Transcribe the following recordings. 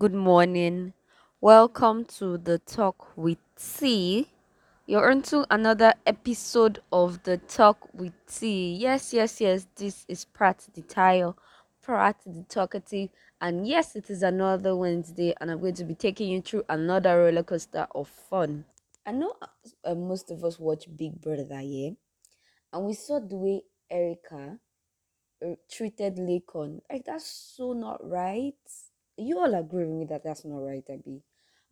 good morning. Welcome to the Talk with T. You're into another episode of the Talk with T. Yes, yes, yes. This is Pratt the Tile, Pratt the Talkative, and yes, it is another Wednesday, and I'm going to be taking you through another roller coaster of fun. I know uh, most of us watch Big Brother, yeah, and we saw the way Erica uh, treated Laycon. Like that's so not right you all agree with me that that's not right, Abby.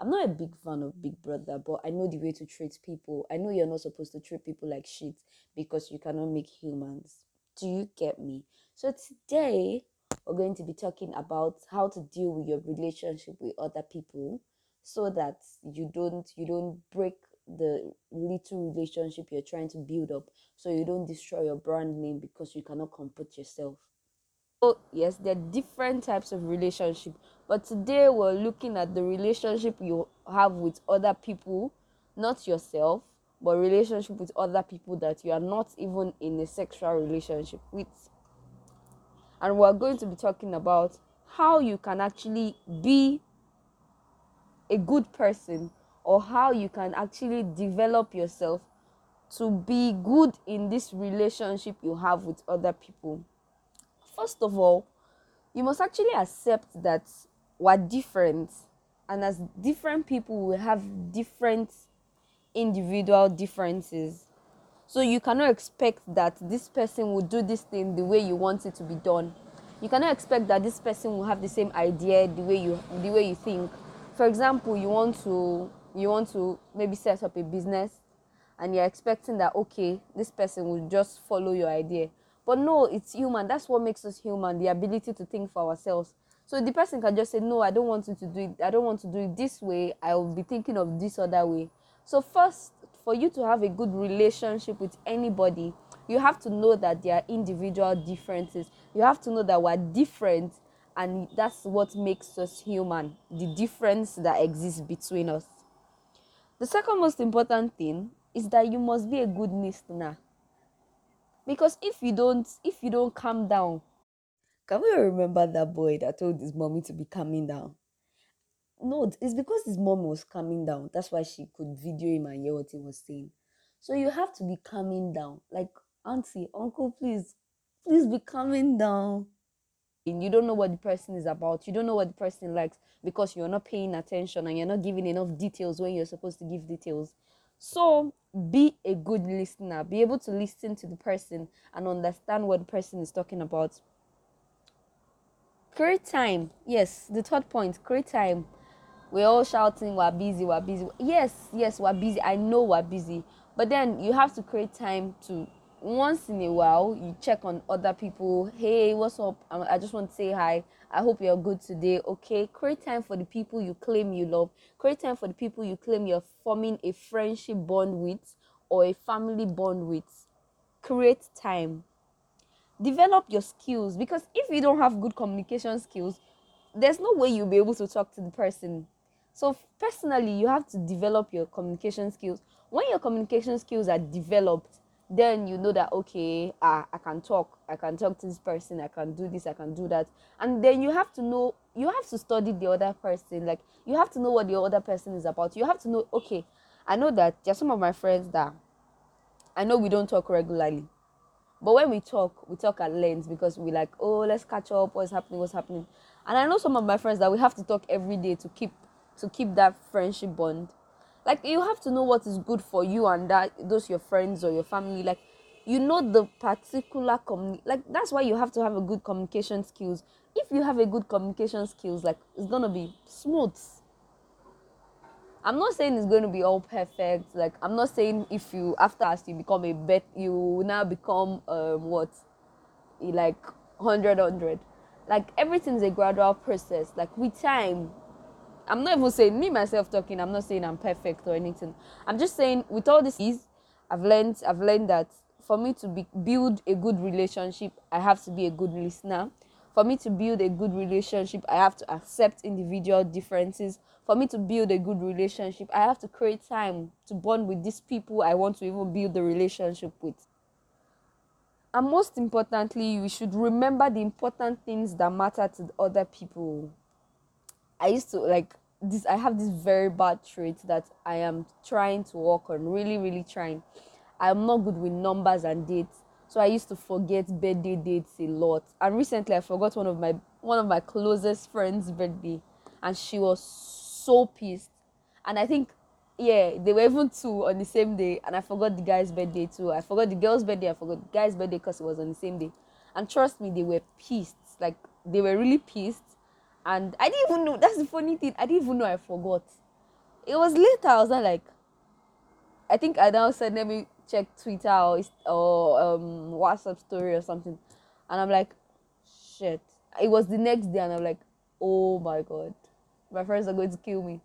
I'm not a big fan of Big Brother, but I know the way to treat people. I know you're not supposed to treat people like shit because you cannot make humans. Do you get me? So today we're going to be talking about how to deal with your relationship with other people so that you don't you don't break the little relationship you're trying to build up so you don't destroy your brand name because you cannot comport yourself. So yes, there are different types of relationship, but today we're looking at the relationship you have with other people, not yourself, but relationship with other people that you are not even in a sexual relationship with. And we're going to be talking about how you can actually be a good person or how you can actually develop yourself to be good in this relationship you have with other people. First of all, you must actually accept that we're different and as different people we have different individual differences. So you cannot expect that this person will do this thing the way you want it to be done. You cannot expect that this person will have the same idea the way you the way you think. For example you want to you want to maybe set up a business and you're expecting that okay this person will just follow your idea but no it's human. That's what makes us human the ability to think for ourselves. So the person can just say no i don't want you to do it. I don't want to do it this way. I will be thinking of this other way. So first for you to have a good relationship with anybody you have to know that there are individual differences. You have to know that we're different and that's what makes us human the difference that exists between us. The second most important thing is that you must be a good listener because if you don't if you don't calm down. Can we remember that boy that told his mommy to be calming down? No it's because his mom was calming down. That's why she could video him and hear what he was saying. So you have to be calming down. Like auntie uncle please please be calming down. And you don't know what the person is about. You don't know what the person likes because you're not paying attention and you're not giving enough details when you're supposed to give details so be a good listener. Be able to listen to the person and understand what the person is talking about. Create time. Yes the third point create time. We're all shouting we're busy we're busy. Yes yes we're busy. I know we're busy. But then you have to create time to once in a while you check on other people hey what's up? Um, I just want to say hi. I hope you're good today. Okay create time for the people you claim you love. Create time for the people you claim you're forming a friendship bond with or a family bond with. Create time. Develop your skills because if you don't have good communication skills there's no way you'll be able to talk to the person. So personally you have to develop your communication skills. When your communication skills are developed then you know that okay ah, i can talk i can talk to this person i can do this i can do that. And then you have to know you have to study the other person. Like you have to know what the other person is about. You have to know okay i know that there's some of my friends that i know we don't talk regularly. But when we talk we talk at length because we like oh let's catch up what's happening what's happening. And i know some of my friends that we have to talk every day to keep to keep that friendship bond like you have to know what is good for you and that those your friends or your family. Like you know the particular community like that's why you have to have a good communication skills. If you have a good communication skills like it's gonna be smooth. I'm not saying it's going to be all perfect. Like i'm not saying if you after as you become a bet you now become um what? Like 100 100 like everything's a gradual process. Like with time I'm not even saying me myself talking. I'm not saying I'm perfect or anything. I'm just saying with all this is, I've learned. I've learned that for me to be, build a good relationship, I have to be a good listener. For me to build a good relationship, I have to accept individual differences. For me to build a good relationship, I have to create time to bond with these people I want to even build the relationship with. And most importantly, we should remember the important things that matter to other people I used to like this. I have this very bad trait that I am trying to work on. Really, really trying. I'm not good with numbers and dates. So I used to forget birthday dates a lot. And recently I forgot one of my one of my closest friends' birthday. And she was so pissed. And I think yeah, they were even two on the same day, and I forgot the guy's birthday too. I forgot the girl's birthday, I forgot the guy's birthday because it was on the same day. And trust me, they were pissed. Like they were really pissed. And I didn't even know that's the funny thing. I didn't even know I forgot. It was later, I was not like I think I now said let me check Twitter or, or um, WhatsApp story or something. And I'm like, shit. It was the next day, and I'm like, oh my god, my friends are going to kill me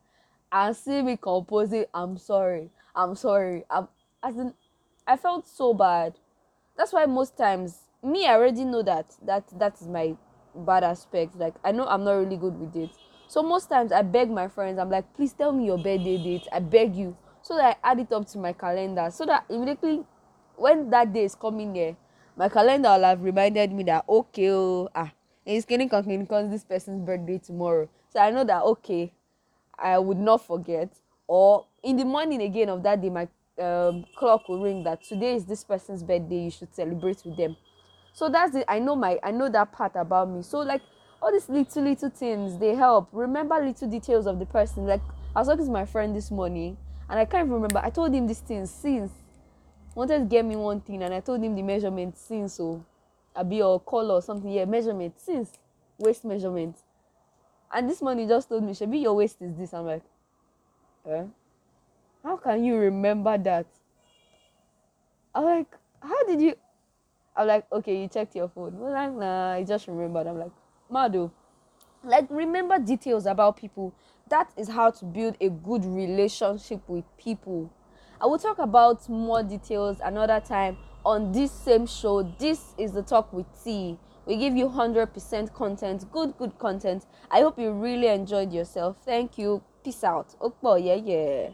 and see me composing i'm sorry i'm sorry i'm as in i felt so bad that's why most times me i already know that that that is my bad aspect like i know i'm not really good with it so most times i beg my friends. I'm like please tell me your birthday date. I beg you. So that i add it up to my calendar. So that immediately when that day is coming here my calendar will have reminded me that okay oh ah it's getting because this person's birthday tomorrow. So i know that okay I would not forget. Or in the morning again of that day, my um, clock will ring that today is this person's birthday. You should celebrate with them. So that's it. I know my I know that part about me. So like all these little little things they help. Remember little details of the person. Like I was talking to my friend this morning and I can't even remember. I told him these things since wanted to get me one thing and I told him the measurement since so a be or color or something. Yeah, measurement since waist measurement. And this morning just told me, Shabi, your waist is this. I'm like, eh? How can you remember that? I'm like, how did you? I'm like, okay, you checked your phone. Well, like, nah, I just remembered. I'm like, Madu, like remember details about people. That is how to build a good relationship with people. I will talk about more details another time on this same show. This is the talk with T. We give you 100% content, good, good content. I hope you really enjoyed yourself. Thank you. Peace out. Oh, yeah, yeah.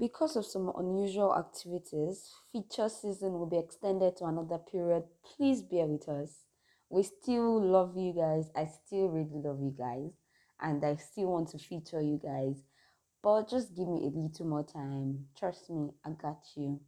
Because of some unusual activities, feature season will be extended to another period. Please bear with us. We still love you guys. I still really love you guys. And I still want to feature you guys. But just give me a little more time. Trust me, I got you.